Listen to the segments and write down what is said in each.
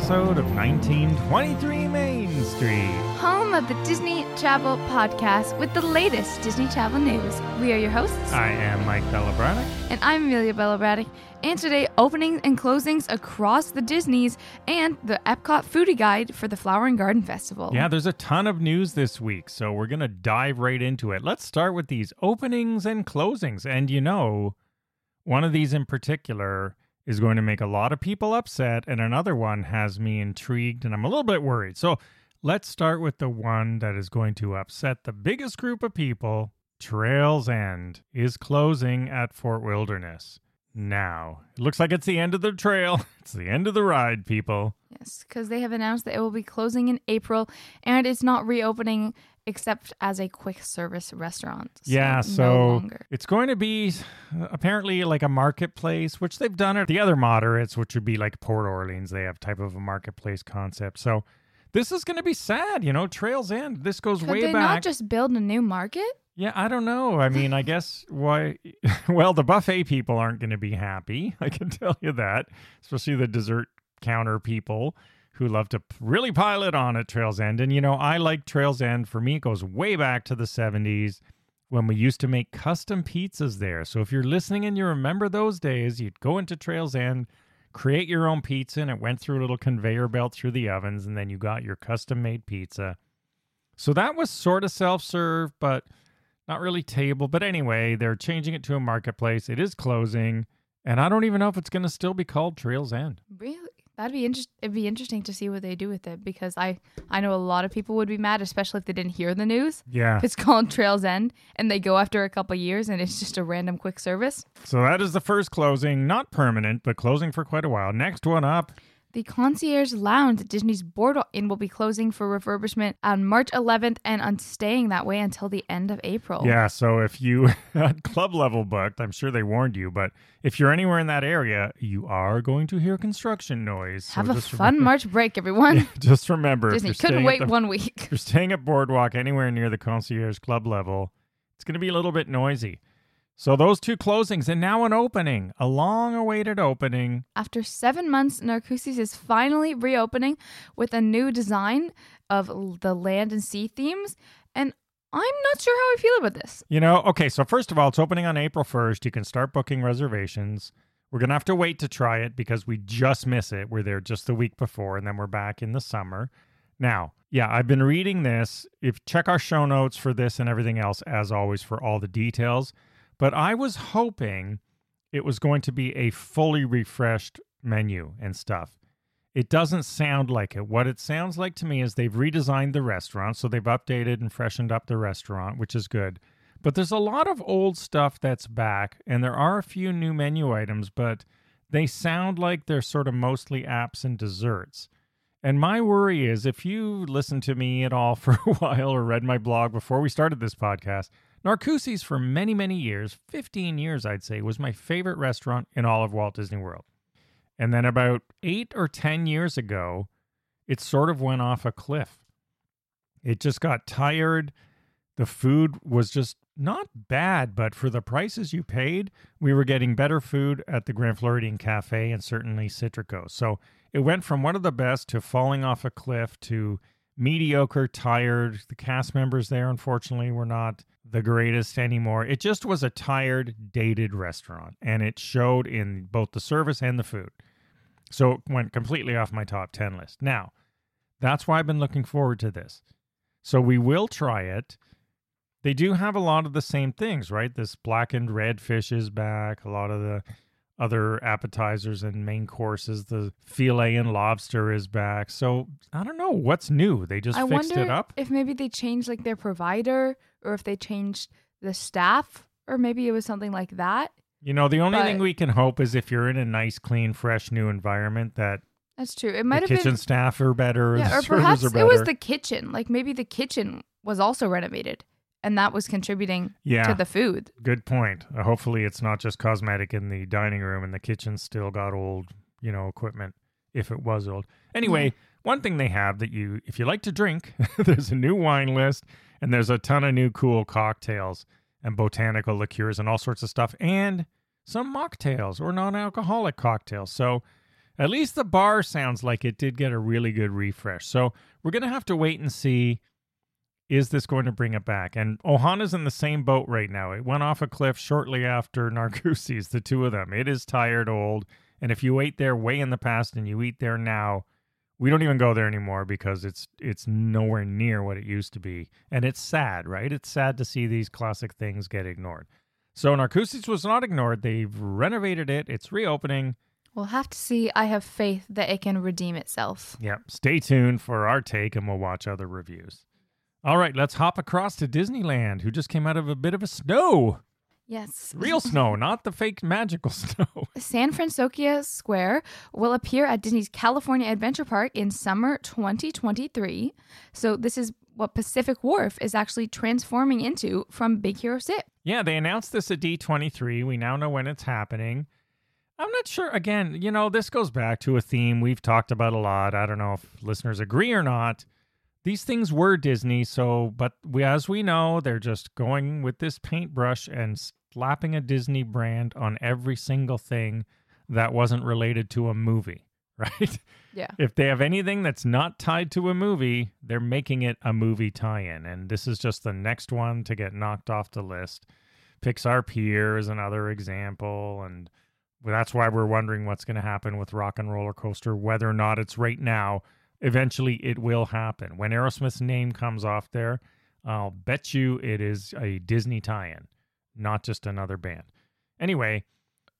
episode of 1923 Main Street. home of the Disney Travel Podcast with the latest Disney travel news. We are your hosts, I am Mike Bellabradic. and I'm Amelia Bella Braddock. And today, openings and closings across the Disneys and the Epcot Foodie Guide for the Flower and Garden Festival. Yeah, there's a ton of news this week, so we're going to dive right into it. Let's start with these openings and closings. And you know, one of these in particular is going to make a lot of people upset, and another one has me intrigued, and I'm a little bit worried. So let's start with the one that is going to upset the biggest group of people. Trails End is closing at Fort Wilderness. Now, it looks like it's the end of the trail. It's the end of the ride, people. Yes, because they have announced that it will be closing in April and it's not reopening except as a quick service restaurant. So Yeah, so longer. it's going to be apparently like a marketplace, which they've done at the other moderates, which would be like Port Orleans. They have type of a marketplace concept. So this is going to be sad, you know. Trails End. This goes Could way they back. not just build a new market? yeah, I don't know. I mean, I guess why? Well, the buffet people aren't going to be happy. I can tell you that, especially the dessert counter people who love to really pile it on at Trails End. And you know, I like Trails End. For me, it goes way back to the '70s when we used to make custom pizzas there. So if you're listening and you remember those days, you'd go into Trails End, create your own pizza, and it went through a little conveyor belt through the ovens, and then you got your custom made pizza. So that was sort of self serve, but not really table. But anyway, they're changing it to a marketplace. It is closing, and I don't even know if it's going to still be called Trails End. Really? That'd be interest. It'd be interesting to see what they do with it because I I know a lot of people would be mad, especially if they didn't hear the news. Yeah. It's called Trails End and they go after a couple years and it's just a random quick service. So that is the first closing, not permanent, but closing for quite a while. Next one up. The Concierge Lounge at Disney's Boardwalk Inn will be closing for refurbishment on March 11th and on staying that way until the end of April. Yeah, so if you had club level booked, I'm sure they warned you, but if you're anywhere in that area, you are going to hear construction noise. So Have a fun remember- March break, everyone. Just remember, Disney couldn't wait the one week. if you're staying at Boardwalk anywhere near the concierge club level, it's going to be a little bit noisy. So those two closings and now an opening, a long-awaited opening. After seven months, Narcoossee's is finally reopening with a new design of the land and sea themes. And I'm not sure how I feel about this. You know, okay, so first of all, it's opening on April 1st. You can start booking reservations. We're going to have to wait to try it because we just miss it. We're there just the week before and then we're back in the summer. Now, yeah, I've been reading this. If check our show notes for this and everything else as always for all the details. But I was hoping it was going to be a fully refreshed menu and stuff. It doesn't sound like it. What it sounds like to me is they've redesigned the restaurant, so they've updated and freshened up the restaurant, which is good. But there's a lot of old stuff that's back, and there are a few new menu items, but they sound like they're sort of mostly apps and desserts. And my worry is if you listened to me at all for a while or read my blog before we started this podcast, Narcoossee's for many, many years, 15 years I'd say, was my favorite restaurant in all of Walt Disney World. And then about eight or 10 years ago, it sort of went off a cliff. It just got tired. The food was just not bad, but for the prices you paid, we were getting better food at the Grand Floridian Cafe and certainly Citrico. So it went from one of the best to falling off a cliff to mediocre, tired. The cast members there, unfortunately, were not the greatest anymore. It just was a tired, dated restaurant, and it showed in both the service and the food. So it went completely off my top 10 list. Now, that's why I've been looking forward to this. So we will try it. They do have a lot of the same things, right? This blackened red fish is back, a lot of the other appetizers and main courses. The filet and lobster is back. So I don't know what's new. They just I fixed it up. if maybe they changed like their provider or if they changed the staff or maybe it was something like that. You know, the only but- thing we can hope is if you're in a nice, clean, fresh, new environment, that That's true. It might have the kitchen been staff are better, yeah, or perhaps it was the kitchen. Like maybe the kitchen was also renovated and that was contributing yeah, to the food. good point. Uh, hopefully, it's not just cosmetic in the dining room and the kitchen still got old, you know, equipment. If it was old, anyway. One thing they have that you, if you like to drink, there's a new wine list and there's a ton of new cool cocktails and botanical liqueurs and all sorts of stuff, and some mocktails or non alcoholic cocktails. So, At least the bar sounds like it did get a really good refresh. So we're going to have to wait and see is this going to bring it back? And Ohana's in the same boat right now. It went off a cliff shortly after Narcoossee's, the two of them. It is tired, old. And if you ate there way in the past and you eat there now, we don't even go there anymore because it's it's nowhere near what it used to be. And it's sad, right? It's sad to see these classic things get ignored. So Narcoossee's was not ignored. They've renovated it. It's reopening. We'll have to see. I have faith that it can redeem itself. Yeah. Stay tuned for our take and we'll watch other reviews. All right, let's hop across to Disneyland, who just came out of a bit of a snow. Yes. Real snow, not the fake magical snow. San Fransokyo Square will appear at Disney's California Adventure Park in summer 2023. So, this is what Pacific Wharf is actually transforming into from Big Hero 6. Yeah, they announced this at D23. We now know when it's happening. I'm not sure. Again, you know, this goes back to a theme we've talked about a lot. I don't know if listeners agree or not these things were Disney, so but we as we know, they're just going with this paintbrush and slapping a Disney brand on every single thing that wasn't related to a movie, right? Yeah. If they have anything that's not tied to a movie, they're making it a movie tie-in, and this is just the next one to get knocked off the list. Pixar Pier is another example, and that's why we're wondering what's going to happen with Rock and Roller Coaster, whether or not it's right now eventually it will happen. When Aerosmith's name comes off there, I'll bet you it is a Disney tie in, not just another band. Anyway,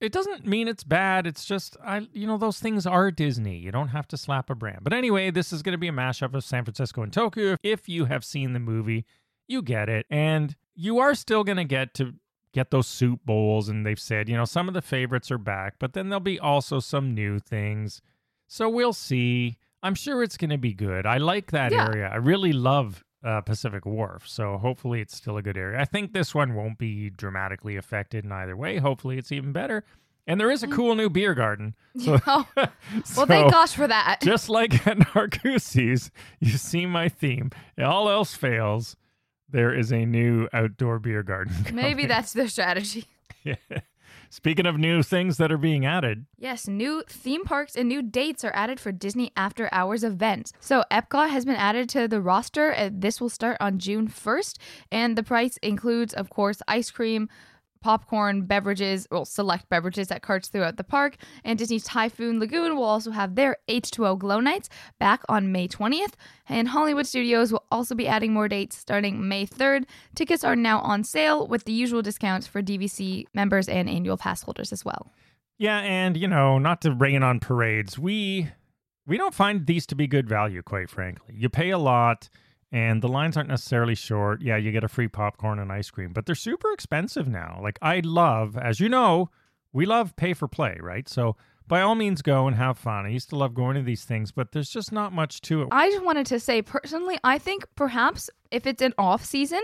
it doesn't mean it's bad. It's just, I, you know, those things are Disney. You don't have to slap a brand. But anyway, this is going to be a mashup of San Francisco and Tokyo. If you have seen the movie, you get it. And you are still going to get to get those soup bowls. And they've said, you know, some of the favorites are back, but then there'll be also some new things. So we'll see. I'm sure it's going to be good. I like that Yeah. area. I really love uh, Pacific Wharf, so hopefully it's still a good area. I think this one won't be dramatically affected in either way. Hopefully it's even better. And there is a Mm. cool new beer garden. So, oh, well, so thank gosh for that. just like at Narcoossee's, you see my theme. All else fails, there is a new outdoor beer garden. Maybe that's their strategy. Speaking of new things that are being added, Yes, new theme parks and new dates are added for Disney After Hours events. So, Epcot has been added to the roster. Uh, This will start on June 1st, and the price includes, of course, ice cream, popcorn, beverages, well, select beverages at carts throughout the park. And Disney's Typhoon Lagoon will also have their H2O Glow Nights back on May 20th. And Hollywood Studios will also be adding more dates starting May 3rd. Tickets are now on sale with the usual discounts for DVC members and annual pass holders as well. Yeah, and you know, not to rain on parades, we we don't find these to be good value, quite frankly. You pay a lot and the lines aren't necessarily short. Yeah, you get a free popcorn and ice cream, but they're super expensive now. Like I love, as you know, we love pay for play, right? So by all means go and have fun. I used to love going to these things, but there's just not much to it. I just wanted to say personally, I think perhaps if it's an off season,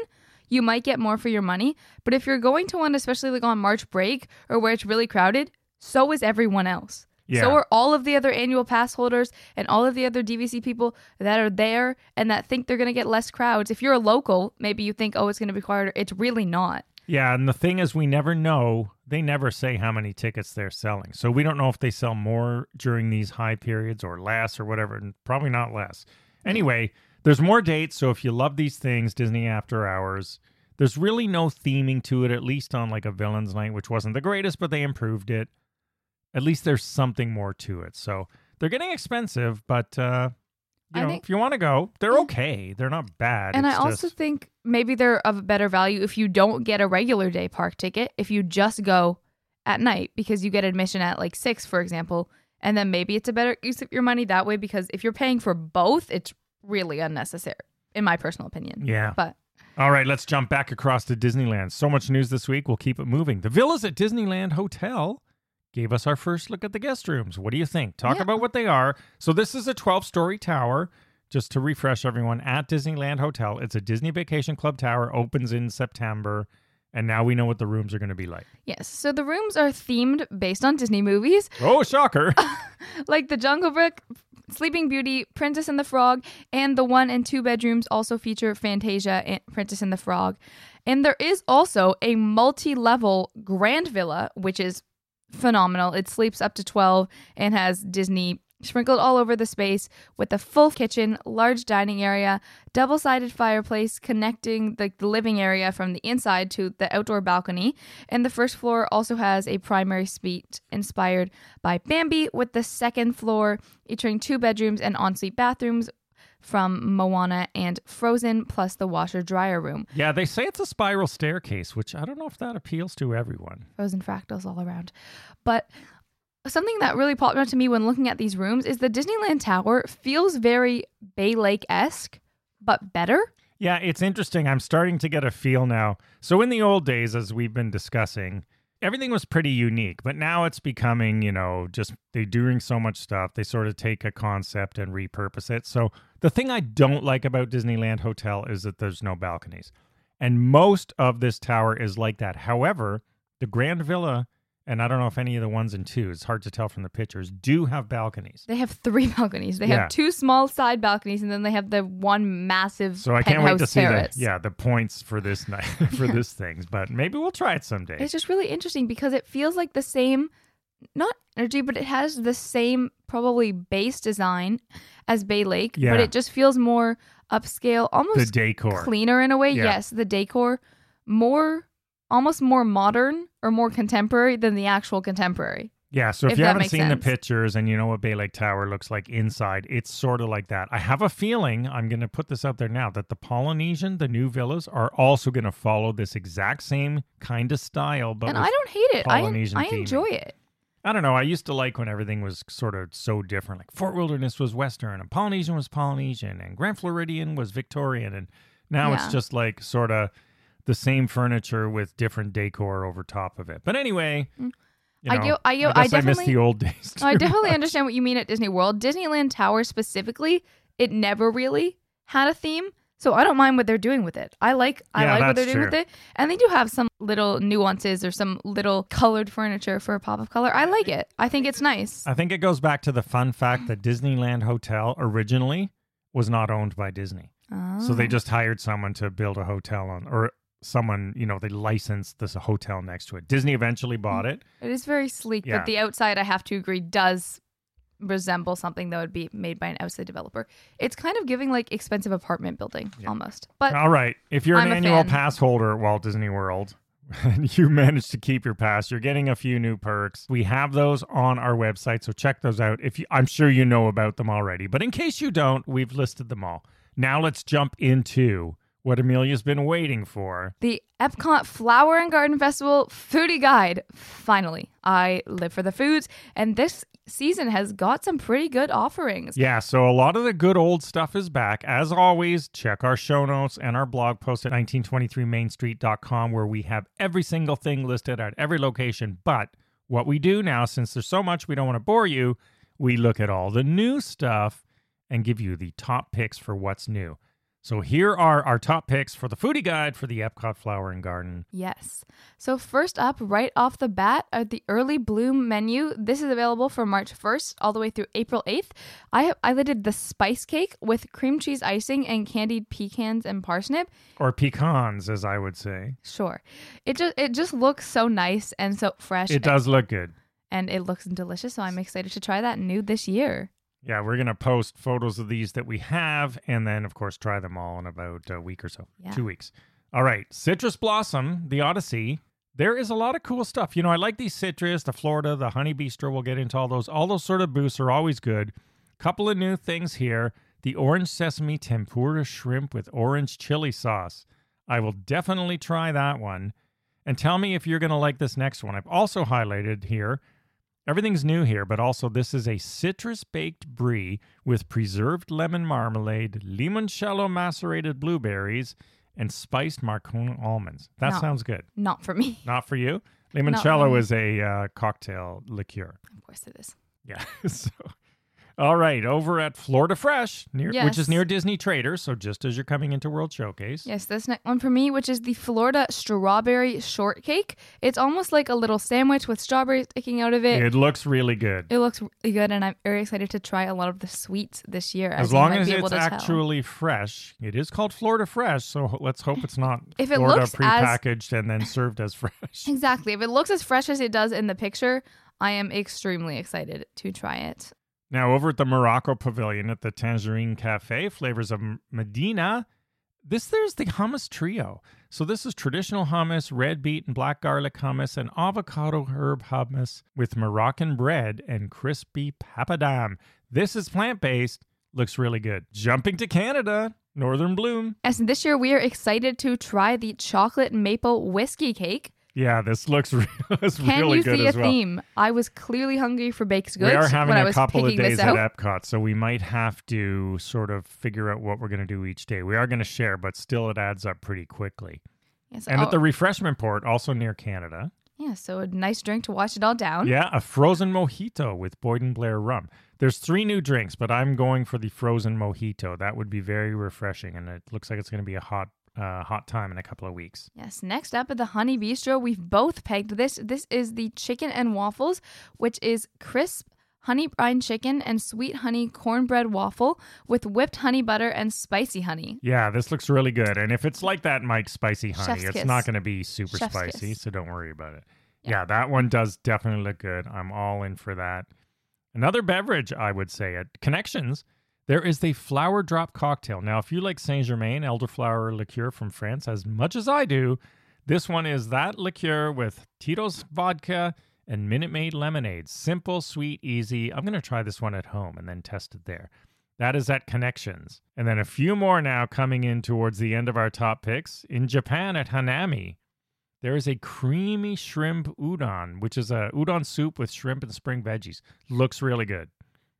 you might get more for your money. But if you're going to one, especially like on March break or where it's really crowded, so is everyone else. Yeah. So are all of the other annual pass holders and all of the other DVC people that are there and that think they're going to get less crowds. If you're a local, maybe you think, oh, it's going to be quieter. It's really not. Yeah, and the thing is, we never know. They never say how many tickets they're selling. So we don't know if they sell more during these high periods or less or whatever. And probably not less. Anyway, there's more dates. So if you love these things, Disney After Hours, there's really no theming to it, at least on like a Villains Night, which wasn't the greatest, but they improved it. At least there's something more to it. So they're getting expensive, but uh, you I know, think- if you want to go, they're okay. They're not bad. And I also just- think maybe they're of a better value if you don't get a regular day park ticket, if you just go at night because you get admission at like six, for example. And then maybe it's a better use of your money that way because if you're paying for both, it's really unnecessary, in my personal opinion. yeah. But All right, let's jump back across to Disneyland. So much news this week. We'll keep it moving. The villas at Disneyland Hotel gave us our first look at the guest rooms. What do you think? Talk Yeah. about what they are. So, this is a 12 story tower. Just to refresh everyone, at Disneyland Hotel, it's a Disney Vacation Club tower, opens in September, and now we know what the rooms are going to be like. yes, so the rooms are themed based on Disney movies. Oh, shocker. like the Jungle Book, Sleeping Beauty, Princess and the Frog, and the one and two bedrooms also feature Fantasia and Princess and the Frog. And there is also a multi level grand villa, which is phenomenal. It sleeps up to 12 and has Disney sprinkled all over the space with a full kitchen, large dining area, double sided fireplace connecting the, the living area from the inside to the outdoor balcony. And the first floor also has a primary suite inspired by Bambi, with the second floor featuring two bedrooms and ensuite bathrooms from Moana and Frozen, plus the washer dryer room. Yeah, they say it's a spiral staircase, which I don't know if that appeals to everyone. Frozen fractals all around. But something that really popped out to me when looking at these rooms is the Disneyland Tower feels very Bay Lake esque, but better. Yeah, it's interesting. I'm starting to get a feel now. So, in the old days, as we've been discussing, everything was pretty unique, but now it's becoming, you know, just they're doing so much stuff. They sort of take a concept and repurpose it. So, the thing I don't like about Disneyland Hotel is that there's no balconies. And most of this tower is like that. However, the Grand Villa, and I don't know if any of the ones and two, it's hard to tell from the pictures, do have balconies. They have three balconies. They Yeah. have two small side balconies, and then they have the one massive So I can't wait to see the yeah the points for this night for this things, but maybe we'll try it someday. It's just really interesting because it feels like the same, not energy, but it has the same probably base design as Bay Lake, Yeah. but it just feels more upscale, almost the decor. cleaner in a way. Yes, the decor more, almost more modern or more contemporary than the actual contemporary. Yeah, so if, If you haven't seen the pictures and you know what Bay Lake Tower looks like inside, it's sort of like that. I have a feeling, I'm going to put this out there now, that the Polynesian, the new villas, are also going to follow this exact same kind of style. But and I don't hate it. I, Polynesian I theming. enjoy it. I don't know. I used to like when everything was sort of so different. Like Fort Wilderness was Western, and Polynesian was Polynesian, and Grand Floridian was Victorian, and now it's just like sort of the same furniture with different decor over top of it. But anyway, Mm. you I know, go- I go- guess I I miss definitely- the old days. I definitely much. understand what you mean at Disney World. Disneyland Tower specifically, it never really had a theme. So I don't mind what they're doing with it. I like I Yeah, like what they're doing with it. And they do have some little nuances or some little colored furniture for a pop of color. I like it. I think it's nice. I think it goes back to the fun fact that Disneyland Hotel originally was not owned by Disney. So they Oh. just hired someone to build a hotel on, or someone, you know, they licensed this hotel next to it. Disney eventually bought mm. it. It is very sleek, Yeah. but the outside I have to agree does resemble something that would be made by an outside developer. It's kind of giving like expensive apartment building almost. But All right. If you're an I'm a annual fan. pass holder at Walt Disney World and you manage to keep your pass, you're getting a few new perks. We have those on our website, so check those out. If you, I'm sure you know about them already, but in case you don't, we've listed them all. Now let's jump into what Amelia's been waiting for. The Epcot Flower and Garden Festival Foodie Guide. Finally, I live for the foods, and this season has got some pretty good offerings. Yeah, so a lot of the good old stuff is back. As always, check our show notes and our blog post at 1923mainstreet.com where we have every single thing listed at every location. But what we do now, since there's so much we don't want to bore you, we look at all the new stuff and give you the top picks for what's new. So here are our top picks for the foodie guide for the Epcot Flower and Garden. Yes. So, first up, right off the bat, are the early bloom menu. This is available from March 1st all the way through April 8th. I have I did the spice cake with cream cheese icing and candied pecans and parsnip. Or pecans, as I would say. Sure. It just it just looks so nice and so fresh. It does look good. and it looks delicious. So I'm excited to try that new this year. Yeah, we're going to post photos of these that we have and then, of course, try them all in about a week or so. Yeah. Two weeks. All right. Citrus Blossom, the Odyssey. There is a lot of cool stuff. You know, I like these citrus, the Florida, the Honey Bee-stro. We'll get into all those. All those sort of booths are always good. Couple of new things here. The orange sesame tempura shrimp with orange chili sauce. I will definitely try that one. And tell me if you're going to like this next one. I've also highlighted here Everything's new here, but also this is a citrus baked brie with preserved lemon marmalade, limoncello macerated blueberries, and spiced Marcona almonds. That No. sounds good. Not for me. Not for you? Limoncello really. is a uh, cocktail liqueur. Of course it is. Yeah. so All right, over at Florida Fresh, near, which is near Disney Traders. So just as you're coming into World Showcase. Yes, this next one for me, which is the Florida strawberry shortcake. It's almost like a little sandwich with strawberries sticking out of it. It looks really good. It looks really good, and I'm very excited to try a lot of the sweets this year. As, As long as it's to tell. actually fresh. It is called Florida Fresh, so let's hope it's not If it Florida looks as- prepackaged and then served as fresh. exactly. If it looks as fresh as it does in the picture, I am extremely excited to try it. Now, over at the Morocco Pavilion at the Tangierine Cafe, flavors of Medina. This there's the hummus trio. So this is traditional hummus, red beet and black garlic hummus, and avocado herb hummus with Moroccan bread and crispy papadam. This is plant based. Looks really good. Jumping to Canada, Northern Bloom. As this year, we are excited to try the chocolate maple whiskey cake. Yeah, this looks re- it's Can really you good see as a well. theme? I was clearly hungry for baked goods we are having when I a was couple of picking days this at out. Epcot, so we might have to sort of figure out what we're going to do each day. We are going to share, but still it adds up pretty quickly. Yes, And oh, at the oh. refreshment port, also near Canada, yeah, so a nice drink to wash it all down. yeah, a frozen mojito with Boyd and Blair rum. There's three new drinks, but I'm going for the frozen mojito. That would be very refreshing, and it looks like it's going to be a hot, uh, hot time in a couple of weeks. Yes, next up at the Honey Bee-stro, we've both pegged this. This is the chicken and waffles, which is crisp honey brine chicken and sweet honey cornbread waffle with whipped honey butter and spicy honey. Yeah, this looks really good. And if it's like that, Mike, spicy honey, Chef's it's kiss. not going to be super Chef's spicy, kiss. so don't worry about it. Yeah. Yeah. that one does definitely look good. I'm all in for that. Another beverage, I would say, at Connections, there is the flower drop cocktail. Now, if you like Saint Germain elderflower liqueur from France as much as I do, this one is that liqueur with Tito's vodka and Minute Maid lemonade. Simple, sweet, easy. I'm going to try this one at home and then test it there. That is at Connections. And then a few more now coming in towards the end of our top picks. In Japan at Hanami, there is a creamy shrimp udon, which is a udon soup with shrimp and spring veggies. Looks really good.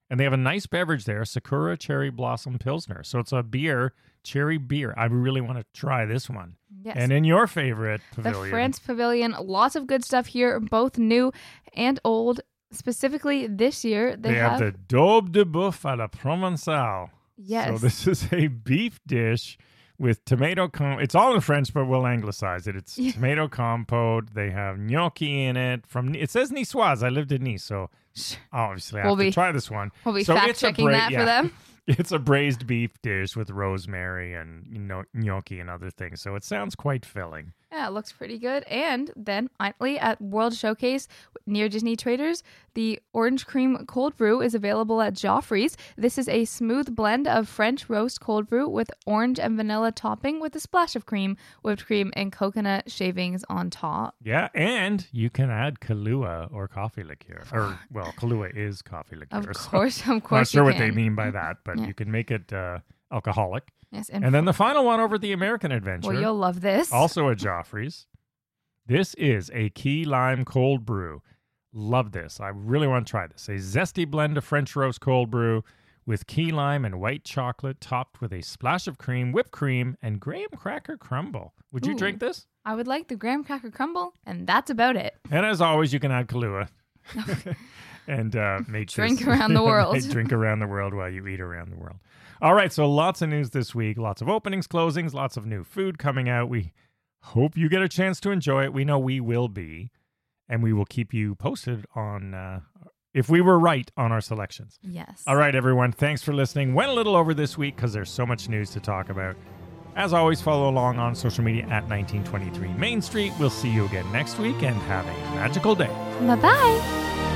And they have a nice beverage there, Sakura Cherry Blossom Pilsner. So it's a beer, cherry beer. I really want to try this one. Yes. And in your favorite the France Pavilion, lots of good stuff here, both new and old. Specifically this year, they, they, have, the daube de boeuf à la provençale. yes. So this is a beef dish with tomato com. It's all in French, but we'll anglicize it. It's tomato compote. They have gnocchi in it. From it says Niçoise. I lived in Nice, so obviously I We'll have be- to try this one. we'll be so fact checking bra- that yeah. for them. It's a braised beef dish with rosemary and you know gnocchi and other things. So it sounds quite filling. Yeah, it looks pretty good. And then finally at World Showcase near Disney Traders, the orange cream cold brew is available at Joffrey's. This is a smooth blend of French roast cold brew with orange and vanilla topping with a splash of cream, whipped cream, and coconut shavings on top. Yeah, and you can add Kahlua or coffee liqueur. Or well, Kahlua is coffee liqueur. Of so course, of I'm course. not sure what they mean by that, but Yeah. you can make it uh, alcoholic. Yes, and, And then the final one over at the American Adventure, well, you'll love this. also at Joffrey's. This is a key lime cold brew. Love this. I really want to try this. A zesty blend of French roast cold brew with key lime and white chocolate topped with a splash of cream, whipped cream, and graham cracker crumble. Would you Ooh. drink this? I would like the graham cracker crumble, and that's about it. And as always, you can add Kahlua. and uh, make sure Drink this- around the world. drink around the world while you eat around the world. All right, so lots of news this week. Lots of openings, closings, lots of new food coming out. We hope you get a chance to enjoy it. We know we will be, and we will keep you posted on uh, if we were right on our selections. Yes. All right, everyone. Thanks for listening. Went a little over this week because there's so much news to talk about. As always, follow along on social media at 1923 Main Street. We'll see you again next week and have a magical day. Bye bye.